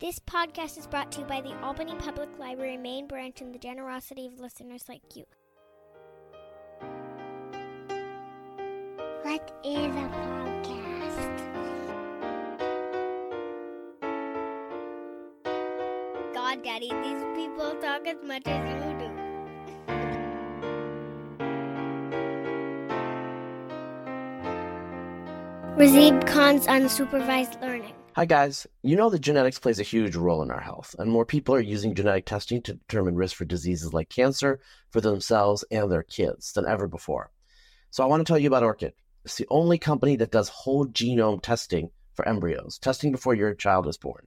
This podcast is brought to you by the Albany Public Library main branch and the generosity of listeners like you. What is a podcast? God, Daddy, these people talk as much as you do. Razib Khan's unsupervised learning. Hi, guys. You know that genetics plays a huge role in our health, and more people are using genetic testing to determine risk for diseases like cancer for themselves and their kids than ever before. So, I want to tell you about Orchid. It's the only company that does whole genome testing for embryos, testing before your child is born.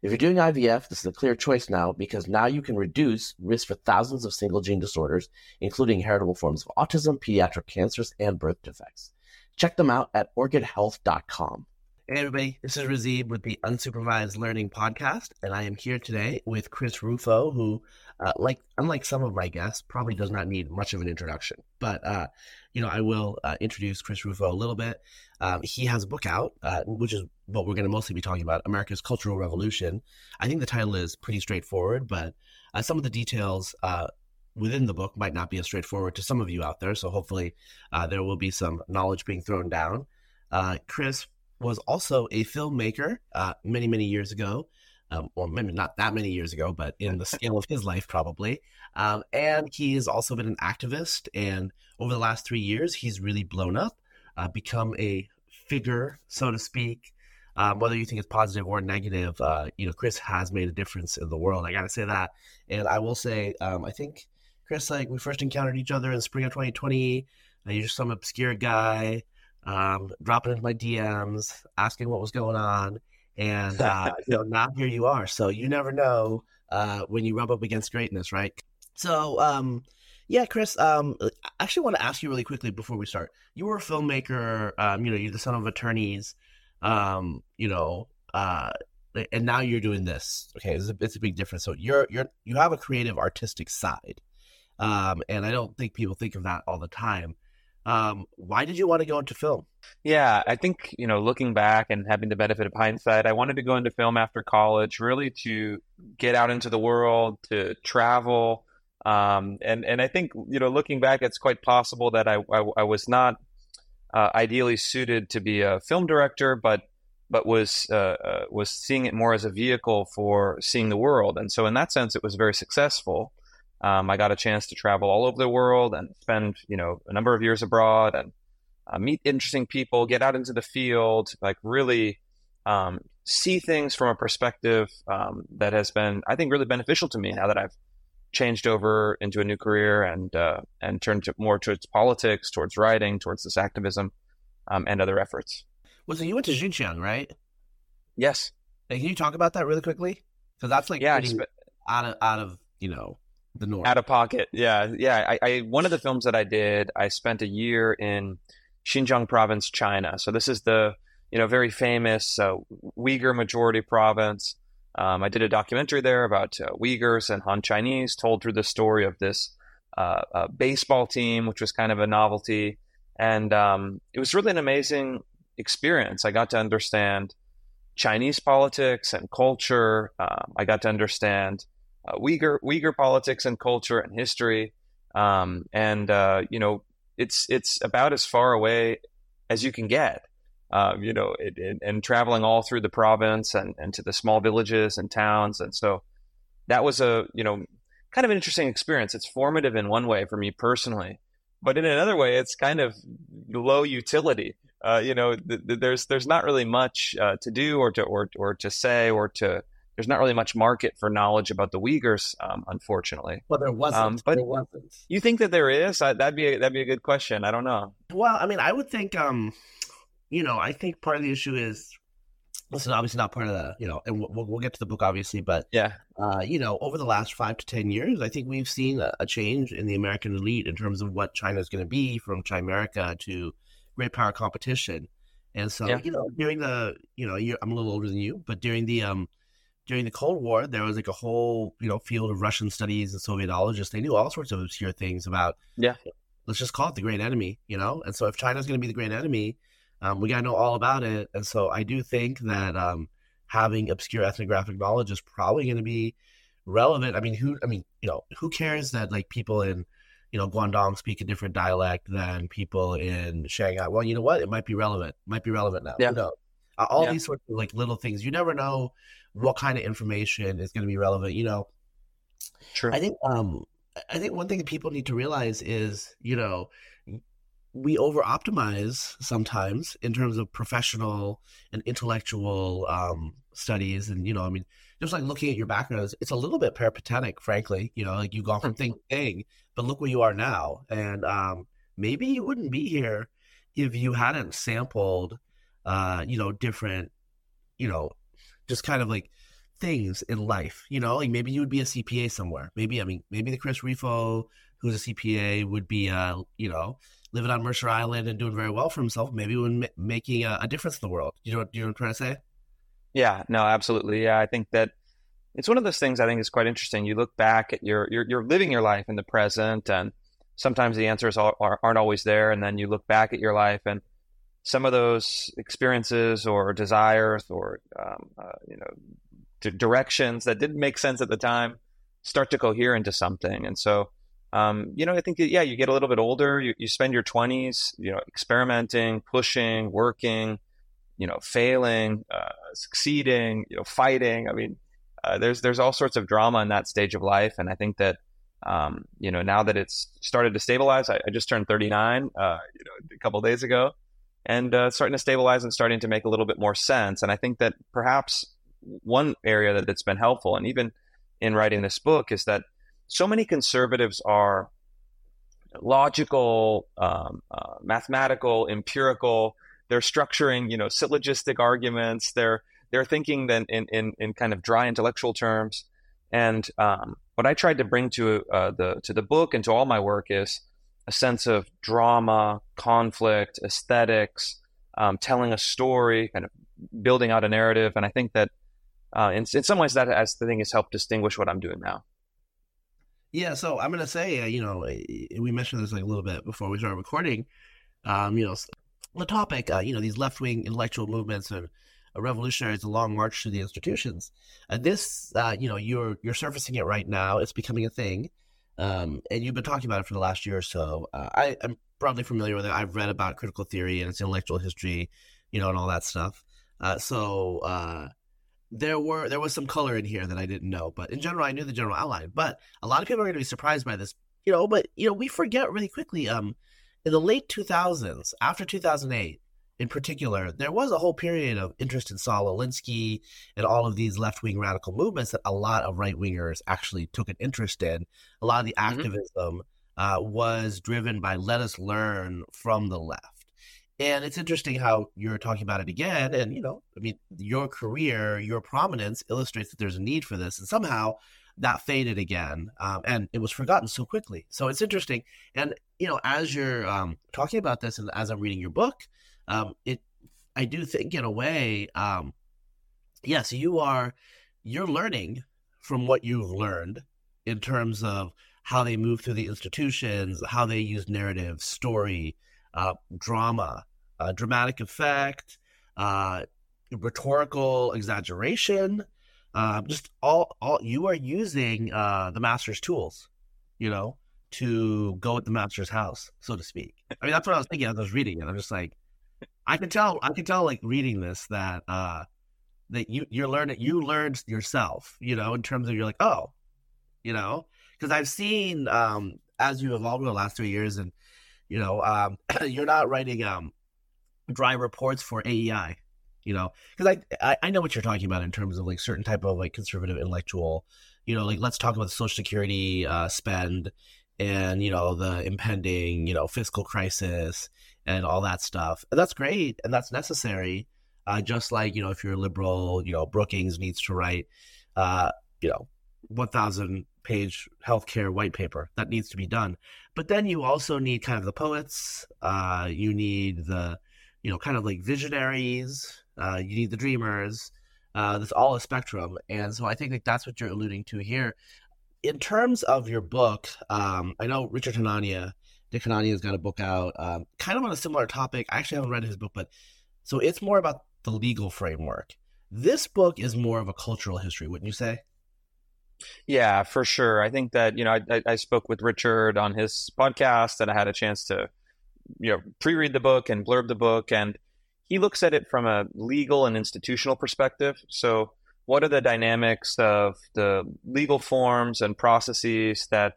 If you're doing IVF, this is a clear choice now because now you can reduce risk for thousands of single gene disorders, including heritable forms of autism, pediatric cancers, and birth defects. Check them out at orchidhealth.com. Hey, everybody, this is Razib with the Unsupervised Learning Podcast, and I am here today with Chris Rufo, who, uh, like unlike some of my guests, probably does not need much of an introduction. But, uh, you know, I will uh, introduce Chris Rufo a little bit. Um, he has a book out, uh, which is what we're going to mostly be talking about America's Cultural Revolution. I think the title is pretty straightforward, but uh, some of the details uh, within the book might not be as straightforward to some of you out there. So hopefully there will be some knowledge being thrown down. Chris was also a filmmaker uh, many, many years ago. Um, or maybe not that many years ago, but in the scale of his life, probably. Um, and he has also been an activist. And over the last three years, he's really blown up, uh, become a figure, so to speak. Um, whether you think it's positive or negative, uh, you know, Chris has made a difference in the world. I got to say that. And I will say, um, I think, Chris, like we first encountered each other in spring of 2020. Uh, you're just some obscure guy um, dropping into my DMs, asking what was going on, and uh, you know, now here you are. So you never know uh, when you rub up against greatness, right? So, um, yeah, Chris, um, I actually want to ask you really quickly before we start. You were a filmmaker, um, you know, you're the son of attorneys, um, you know, uh, and now you're doing this. Okay, it's a, it's a big difference. So you're you're you have a creative, artistic side, um, and I don't think people think of that all the time. Um, why did you want to go into film? Yeah, I think, you know, looking back and having the benefit of hindsight, I wanted to go into film after college really to get out into the world, to travel. Um, and, and I think, you know, looking back, it's quite possible that I, I, I was not uh, ideally suited to be a film director, but but was uh, uh, was seeing it more as a vehicle for seeing the world. And so in that sense, it was very successful. Um, I got a chance to travel all over the world and spend, you know, a number of years abroad and uh, meet interesting people, get out into the field, like really um, see things from a perspective um, that has been, I think, really beneficial to me now that I've changed over into a new career and uh, and turned to more towards politics, towards writing, towards this activism, um, and other efforts. Well, so you went to Xinjiang, right? Yes. Hey, can you talk about that really quickly? Because that's like yeah, pretty out of out of you know the north. Out of pocket. Yeah. Yeah. I, I, one of the films that I did, I spent a year in Xinjiang province, China. So this is the, you know, very famous uh, Uyghur majority province. Um, I did a documentary there about uh, Uyghurs and Han Chinese, told through the story of this uh, uh, baseball team, which was kind of a novelty. And um, it was really an amazing experience. I got to understand Chinese politics and culture. Um, I got to understand uh, Uyghur Uyghur politics and culture and history, um, and uh, you know it's it's about as far away as you can get. Uh, you know, it, it, and traveling all through the province and, and to the small villages and towns, and so that was a you know kind of an interesting experience. It's formative in one way for me personally, but in another way, it's kind of low utility. Uh, you know, th- th- there's there's not really much uh, to do or to or or to say or to there's not really much market for knowledge about the Uyghurs, um, unfortunately. Well, there wasn't. Um, but there wasn't. You think that there is? Uh, that'd be a, that'd be a good question. I don't know. Well, I mean, I would think, um, you know, I think part of the issue is this is obviously not part of the, you know, and we'll, we'll get to the book obviously, but yeah, uh, you know, over the last five to ten years, I think we've seen a, a change in the American elite in terms of what China is going to be from Chimerica to great power competition. And so, yeah. you know, during the, you know, I'm a little older than you, but during the, um, during the Cold War, there was like a whole you know field of Russian studies and Sovietologists. They knew all sorts of obscure things about yeah. Let's just call it the great enemy, you know. And so if China's going to be the great enemy, um, we got to know all about it. And so I do think that um, having obscure ethnographic knowledge is probably going to be relevant. I mean, who? I mean, you know, who cares that like people in you know Guangdong speak a different dialect than people in Shanghai? Well, you know what? It might be relevant. It might be relevant now. Yeah. Who knows? Uh, all Yeah. these sorts of like little things. You never know what kind of information is going to be relevant. You know, True. I think um I think one thing that people need to realize is, you know, we over optimize sometimes in terms of professional and intellectual um studies and you know, I mean, just like looking at your background, it's, it's a little bit peripatetic, frankly. You know, like you've gone from thing to thing, but look where you are now. And um maybe you wouldn't be here if you hadn't sampled uh, you know, different, you know, just kind of like things in life. You know, like maybe you would be a CPA somewhere. Maybe I mean, maybe the Chris Rufo, who's a CPA, would be, uh, you know, living on Mercer Island and doing very well for himself. Maybe ma- making a, a difference in the world. You know, what, you know what I'm trying to say? Yeah, no, absolutely. Yeah, I think that it's one of those things I think is quite interesting. You look back at your you're, you're living your life in the present, and sometimes the answers are, aren't always there. And then you look back at your life, and some of those experiences or desires or um, uh, you know d- directions that didn't make sense at the time start to cohere into something. And so, um, you know, I think yeah, you get a little bit older. You, you spend your twenties, you know, experimenting, pushing, working you know, failing, uh, succeeding, you know, fighting. I mean, uh, there's there's all sorts of drama in that stage of life, and I think that um, you know now that it's started to stabilize, I, I just turned 39, uh, you know, a couple days ago, and uh, starting to stabilize and starting to make a little bit more sense. And I think that perhaps one area that, that's been helpful, and even in writing this book, is that so many conservatives are logical, um, uh, mathematical, empirical. They're structuring you know syllogistic arguments. They're they're thinking then in, in in kind of dry intellectual terms. And um, what i tried to bring to uh, the to the book and to all my work is a sense of drama conflict aesthetics um, telling a story kind of building out a narrative and i think that uh, in, in some ways that as the thing has helped distinguish what i'm doing now Yeah, so I'm gonna say, uh, you know, uh, we mentioned this like a little bit before we started recording. Um, you know, the topic, uh, you know, these left wing intellectual movements and revolutionaries, a long march through the institutions. And this, uh, you know, you're you're surfacing it right now. It's becoming a thing, um, and you've been talking about it for the last year or so. Uh, I, I'm broadly familiar with it. I've read about critical theory and its intellectual history, you know, and all that stuff. Uh, so uh, there were there was some color in here that I didn't know, but in general, I knew the general outline. But a lot of people are going to be surprised by this, you know. But you know, we forget really quickly. Um, in the late 2000s, after 2008, in particular, there was a whole period of interest in Saul Alinsky and all of these left wing radical movements that a lot of right wingers actually took an interest in. A lot of the Mhm. activism uh, was driven by let us learn from the left. And it's interesting how you're talking about it again. And, you know, I mean, your career, your prominence illustrates that there's a need for this. And somehow that faded again. Um, and it was forgotten so quickly. So it's interesting. And, you know, as you're um, talking about this and as I'm reading your book, um, it, I do think in a way, um, yes, you are, you're learning from what you've learned in terms of how they move through the institutions, how they use narrative, story, uh, drama, uh, dramatic effect, uh, rhetorical exaggeration, uh, just all, all you are using uh, the master's tools, you know, to go at the master's house, so to speak. I mean, that's what I was thinking as I was reading it. I'm just like, I can tell, I can tell, like reading this that uh, that you you're learning, you learned yourself, you know, in terms of you're like, oh, you know, because I've seen um, as you evolved over the last three years, and you know, um, you're not writing um, dry reports for AEI, you know, because I, I I know what you're talking about in terms of like certain type of like conservative intellectual, you know, like let's talk about the Social Security uh, spend and you know the impending you know fiscal crisis and all that stuff, and that's great and that's necessary. Uh, just like you know, if you're a liberal, you know, Brookings needs to write, uh, you know, one thousand page healthcare white paper that needs to be done. But then you also need kind of the poets. Uh, you need the, you know, kind of like visionaries. Uh, you need the dreamers. Uh, there's all a spectrum, and so I think like that's what you're alluding to here. In terms of your book, um, I know Richard Hanania, Dick Hanania's got a book out, um, kind of on a similar topic. I actually haven't read his book, but so it's more about the legal framework This book is more of a cultural history, wouldn't you say? Yeah, for sure. I think that you know I, I spoke with Richard on his podcast, and I had a chance to you know pre-read the book and blurb the book, and he looks at it from a legal and institutional perspective. So, what are the dynamics of the legal forms and processes that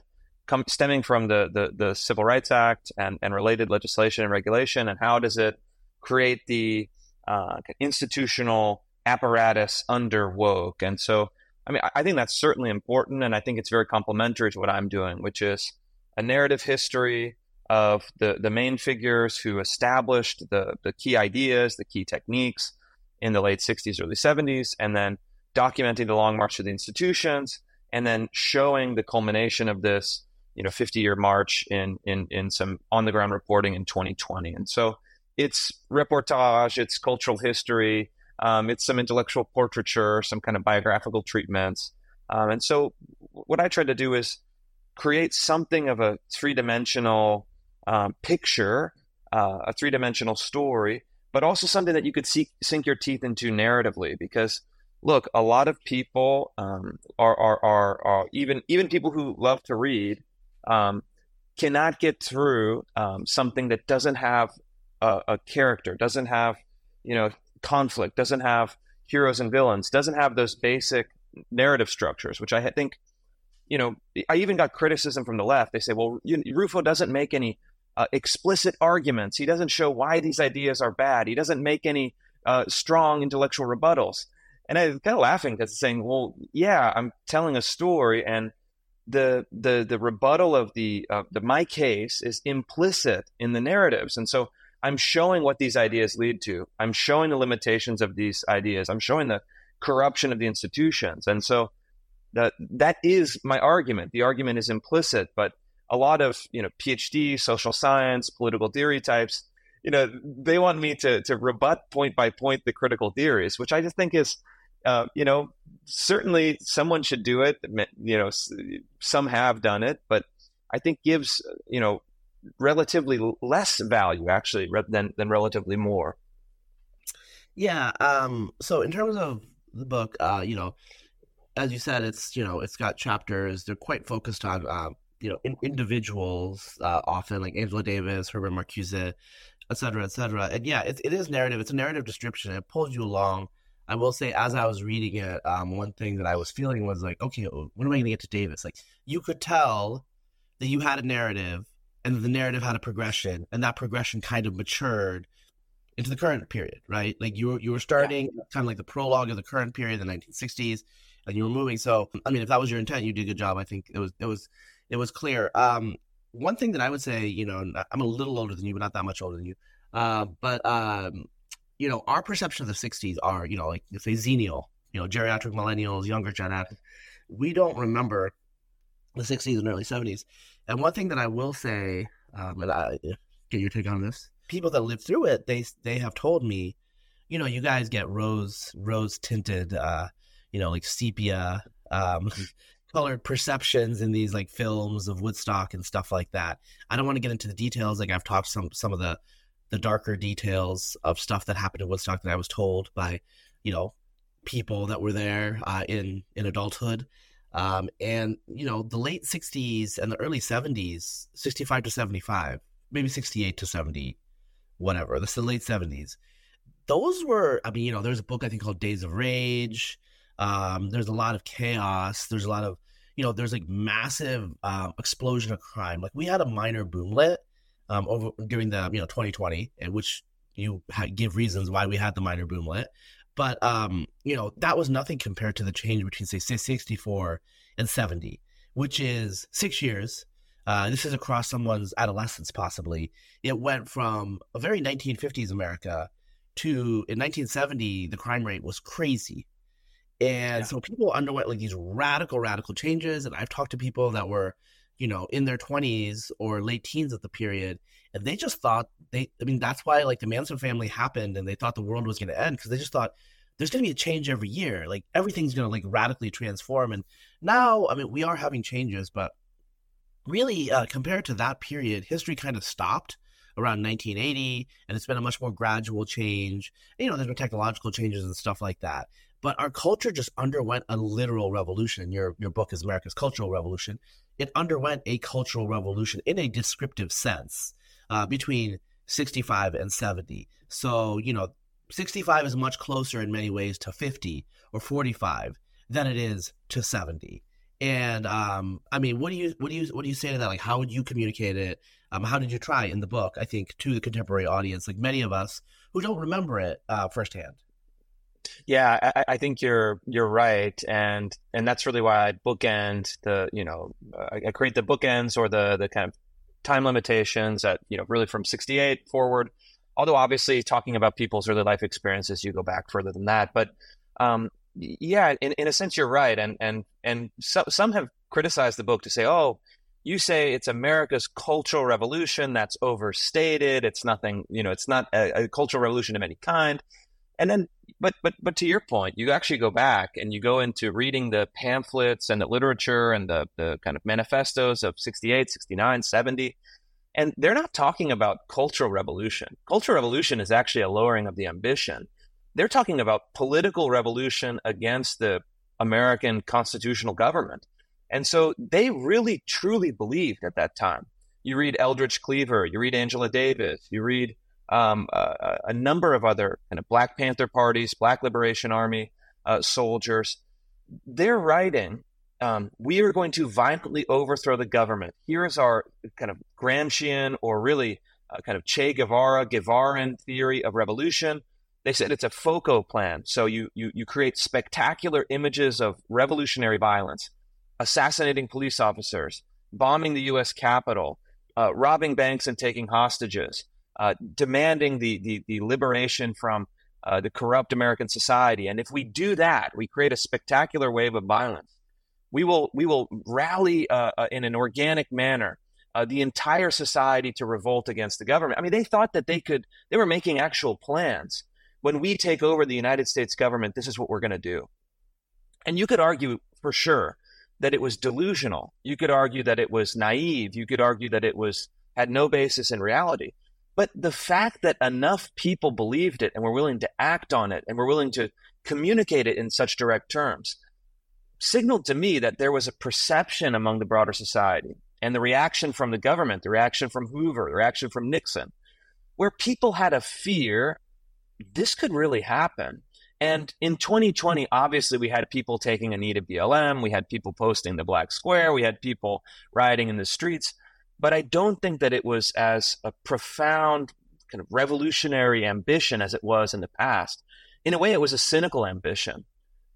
come stemming from the the, the Civil Rights Act and and related legislation and regulation, and how does it create the uh, institutional apparatus under woke? And so I mean, I think that's certainly important, and I think it's very complementary to what I'm doing, which is a narrative history of the the main figures who established the the key ideas, the key techniques in the late 60s, early 70s, and then documenting the long march of the institutions, and then showing the culmination of this, you know, 50 year march in in in some on the ground reporting in 2020. And so it's reportage, it's cultural history, um, it's some intellectual portraiture, some kind of biographical treatments. Um, and so, what I tried to do is create something of a three dimensional um, picture, uh, a three dimensional story, but also something that you could see, sink your teeth into narratively. Because, look, a lot of people um, are, are, are, are, even, even people who love to read um, cannot get through um, something that doesn't have a, a character, doesn't have you know conflict, doesn't have heroes and villains, doesn't have those basic narrative structures, which I think, you know, I even got criticism from the left. They say, well, Rufo doesn't make any uh, explicit arguments. He doesn't show why these ideas are bad. He doesn't make any uh, strong intellectual rebuttals. And I kind of laughing because saying, well, yeah, I'm telling a story and the the the rebuttal of the uh, the my case is implicit in the narratives, and so I'm showing what these ideas lead to. I'm showing the limitations of these ideas. I'm showing the corruption of the institutions. And so that that is my argument. The argument is implicit, but a lot of, you know, PhD, social science, political theory types, you know, they want me to to rebut point by point the critical theories, which I just think is uh, you know, certainly someone should do it. You know, some have done it, but I think gives you know relatively less value actually than than relatively more. Yeah. Um. So in terms of the book, uh, you know, as you said, it's you know it's got chapters. They're quite focused on uh, you know in, individuals, uh, often like Angela Davis, Herbert Marcuse, et cetera, et cetera. And yeah, it, it is narrative. It's a narrative description. It pulls you along. I will say, as I was reading it, um, one thing that I was feeling was like, okay, when am I going to get to Davis? Like, you could tell that you had a narrative and the narrative had a progression, and that progression kind of matured into the current period, right? Like you were you were starting yeah. kind of like the prologue of the current period, the 1960s, and you were moving. So, I mean, if that was your intent, you did a good job. I think it was it was it was clear. Um, one thing that I would say, you know, I'm a little older than you, but not that much older than you. Uh, but um, you know, our perception of the 60s are, you know, like say Xennial, you know, geriatric millennials, younger Gen X. We don't remember the 60s and early 70s. And one thing that I will say, um, and I get your take on this, people that lived through it, they they have told me, you know, you guys get rose rose tinted, uh, you know, like sepia um, colored perceptions in these like films of Woodstock and stuff like that. I don't want to get into the details. Like I've talked some some of the the darker details of stuff that happened in Woodstock that I was told by, you know, people that were there uh, in in adulthood. Um, and you know, the late '60s and the early '70s, '65 to '75, maybe '68 to '70, whatever. This is the late '70s. Those were, I mean, you know, there's a book I think called Days of Rage. Um, there's a lot of chaos. There's a lot of, you know, there's like massive um, explosion of crime. Like we had a minor boomlet um, over during the you know 2020, in which you give reasons why we had the minor boomlet. But um, you know, that was nothing compared to the change between say 64 and 70, which is six years. Uh, this is across someone's adolescence, possibly. It went from a very 1950s America to in 1970, the crime rate was crazy. And yeah. so people underwent like these radical, radical changes. And I've talked to people that were, you know, in their 20s or late teens at the period. And they just thought they, I mean, that's why like the Manson family happened and they thought the world was going to end because they just thought there's going to be a change every year. Like everything's going to like radically transform. And now, I mean, we are having changes, but really, uh, compared to that period, history kind of stopped around 1980, and it's been a much more gradual change. You know, there's been technological changes and stuff like that. but our culture just underwent a literal revolution. Your your book is America's Cultural Revolution. It underwent a cultural revolution in a descriptive sense uh, between 65 and 70. So, you know, 65 is much closer in many ways to 50 or 45 than it is to 70. And um, I mean, what do you what do you what do you say to that? Like, how would you communicate it? Um, how did you try in the book? I think to the contemporary audience, like many of us who don't remember it uh, firsthand. Yeah, I, I, think you're you're right, and and that's really why I bookend the you know I create the bookends or the the kind of time limitations at you know really from 68 forward. Although obviously talking about people's early life experiences, you go back further than that. But um, yeah, in, in a sense, you're right, and and and so, some have criticized the book to say, oh, you say it's America's cultural revolution. That's overstated. It's nothing. You know, it's not a, a cultural revolution of any kind. And then but but but to your point, you actually go back and you go into reading the pamphlets and the literature and the the kind of manifestos of 68, 69, 70 and they're not talking about cultural revolution. Cultural revolution is actually a lowering of the ambition. They're talking about political revolution against the American constitutional government. And so they really truly believed at that time. You read Eldridge Cleaver, you read Angela Davis, you read um, uh, a number of other kind of Black Panther parties, Black Liberation Army uh, soldiers. They're writing, um, we are going to violently overthrow the government. Here is our kind of Gramscian or really uh, kind of Che Guevara, Guevaran theory of revolution. They said it's a FOCO plan. So you, you, you create spectacular images of revolutionary violence, assassinating police officers, bombing the U.S. Capitol, uh, robbing banks and taking hostages, uh, demanding the, the, the, liberation from uh, the corrupt American society. And if we do that, we create a spectacular wave of violence. We will, we will rally uh, uh in an organic manner uh, the entire society to revolt against the government. I mean, they thought that they could, they were making actual plans. When we take over the United States government, this is what we're going to do. And you could argue for sure that it was delusional. You could argue that it was naive. You could argue that it was had no basis in reality. But the fact that enough people believed it and were willing to act on it and were willing to communicate it in such direct terms signaled to me that there was a perception among the broader society and the reaction from the government, the reaction from Hoover, the reaction from Nixon, where people had a fear this could really happen. And in 2020, obviously, we had people taking a knee to BLM. We had people posting the black square. We had people rioting in the streets but I don't think that it was as a profound kind of revolutionary ambition as it was in the past. In a way, it was a cynical ambition.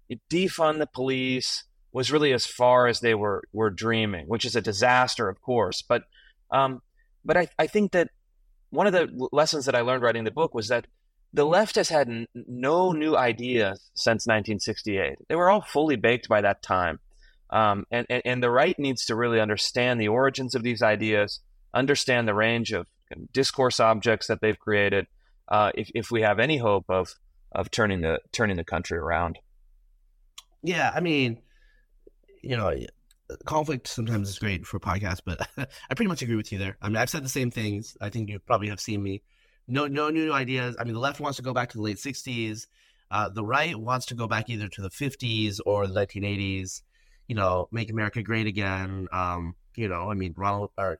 It defund the police was really as far as they were were dreaming, which is a disaster, of course. But um, but I, I think that one of the lessons that I learned writing the book was that the left has had n- no new ideas since 1968. They were all fully baked by that time. Um, and, and, and the right needs to really understand the origins of these ideas, understand the range of discourse objects that they've created, uh, if, if we have any hope of of turning the turning the country around. Yeah, I mean, you know, conflict sometimes is great for podcasts, but I pretty much agree with you there. I mean, I've said the same things. I think you probably have seen me. No, no new ideas. I mean, the left wants to go back to the late '60s. Uh, the right wants to go back either to the '50s or the 1980s you know, make America great again. Um, you know, I mean, Ronald or,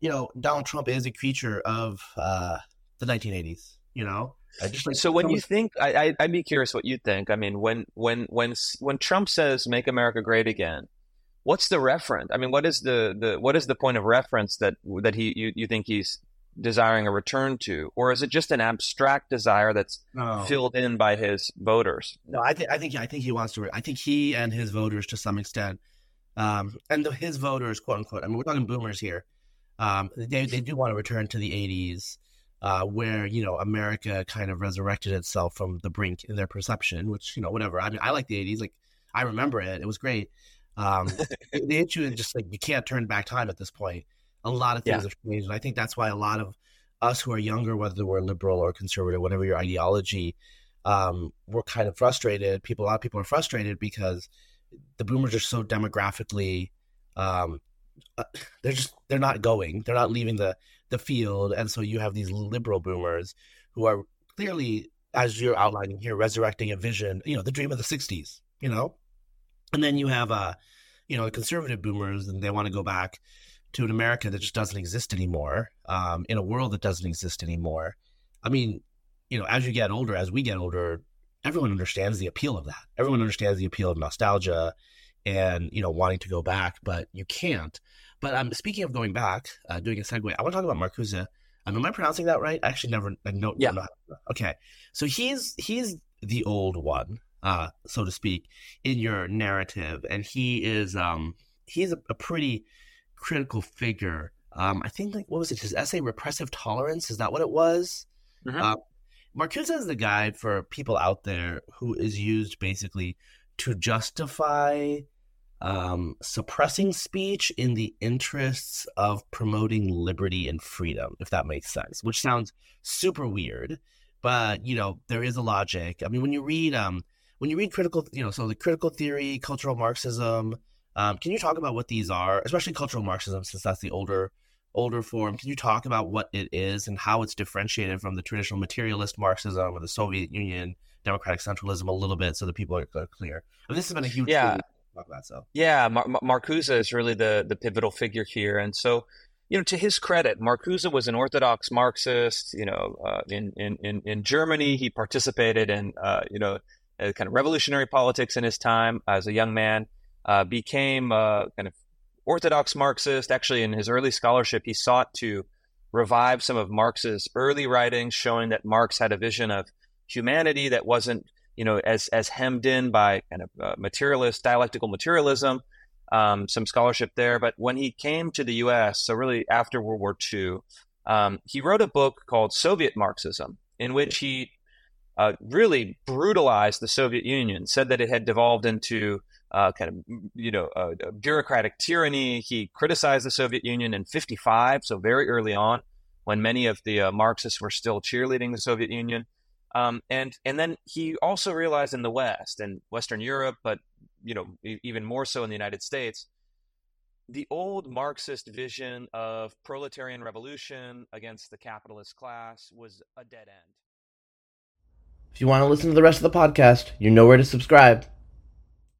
you know, Donald Trump is a creature of uh, the 1980s. You know, like so when you think, I, I would be curious what you think. I mean, when when when when Trump says "Make America Great Again," what's the reference? I mean, what is the the what is the point of reference that that he you, you think he's desiring a return to, or is it just an abstract desire that's no. filled in by his voters? No, I think I think I think he wants to. I think he and his voters, to some extent, um, and the, his voters, quote unquote. I mean, we're talking boomers here. Um, they they do want to return to the '80s, uh, where you know America kind of resurrected itself from the brink in their perception. Which you know, whatever. I mean, I like the '80s. Like I remember it. It was great. Um, the issue is just like you can't turn back time at this point a lot of things yeah. have changed. And I think that's why a lot of us who are younger, whether we're liberal or conservative, whatever your ideology, um, we're kind of frustrated. People, a lot of people are frustrated because the boomers are so demographically, um, uh, they're just they're not going, they're not leaving the the field, and so you have these liberal boomers who are clearly as you're outlining here, resurrecting a vision, you know, the dream of the '60s, you know, and then you have uh, you know, the conservative boomers, and they want to go back to an America that just doesn't exist anymore, um, in a world that doesn't exist anymore. I mean, you know, as you get older, as we get older, everyone understands the appeal of that. Everyone understands the appeal of nostalgia and you know wanting to go back, but you can't. But um, speaking of going back, uh, doing a segue, I want to talk about Marcuse. Um, am I pronouncing that right? I actually never I know. Yeah. Know okay, so he's he's the old one, uh, so to speak, in your narrative, and he is um he's a, a pretty critical figure. Um, I think like what was it? His essay, "Repressive Tolerance," is that what it was? Mhm. Uh, Marcuse is the guy for people out there who is used basically to justify um, suppressing speech in the interests of promoting liberty and freedom, if that makes sense. Which sounds super weird, but you know there is a logic. I mean, when you read um, when you read critical, you know, so the critical theory, cultural Marxism. Um, can you talk about what these are, especially cultural Marxism, since that's the older older form? Can you talk about what it is and how it's differentiated from the traditional materialist Marxism or the Soviet Union democratic centralism a little bit, so that people are, are clear? This has been a huge Yeah. talk about. So Yeah, Mar- Mar- Marcuse is really the the pivotal figure here, and so you know, to his credit, Marcuse was an Orthodox Marxist. You know, uh, in, in in in Germany, he participated in uh, you know uh, kind of revolutionary politics in his time as a young man. Uh, became uh, kind of Orthodox Marxist. Actually, in his early scholarship, he sought to revive some of Marx's early writings, showing that Marx had a vision of humanity that wasn't you know as as hemmed in by kind of uh, materialist dialectical materialism um, some scholarship there but when he came to the us so really after world war ii um, he wrote a book called soviet marxism in which he uh, really brutalized the soviet union said that it had devolved into uh, kind of you know uh, bureaucratic tyranny he criticized the soviet union in 55 so very early on when many of the uh, marxists were still cheerleading the soviet union um, and and then he also realized in the West and Western Europe, but you know even more so in the United States, the old Marxist vision of proletarian revolution against the capitalist class was a dead end. If you want to listen to the rest of the podcast, you know where to subscribe.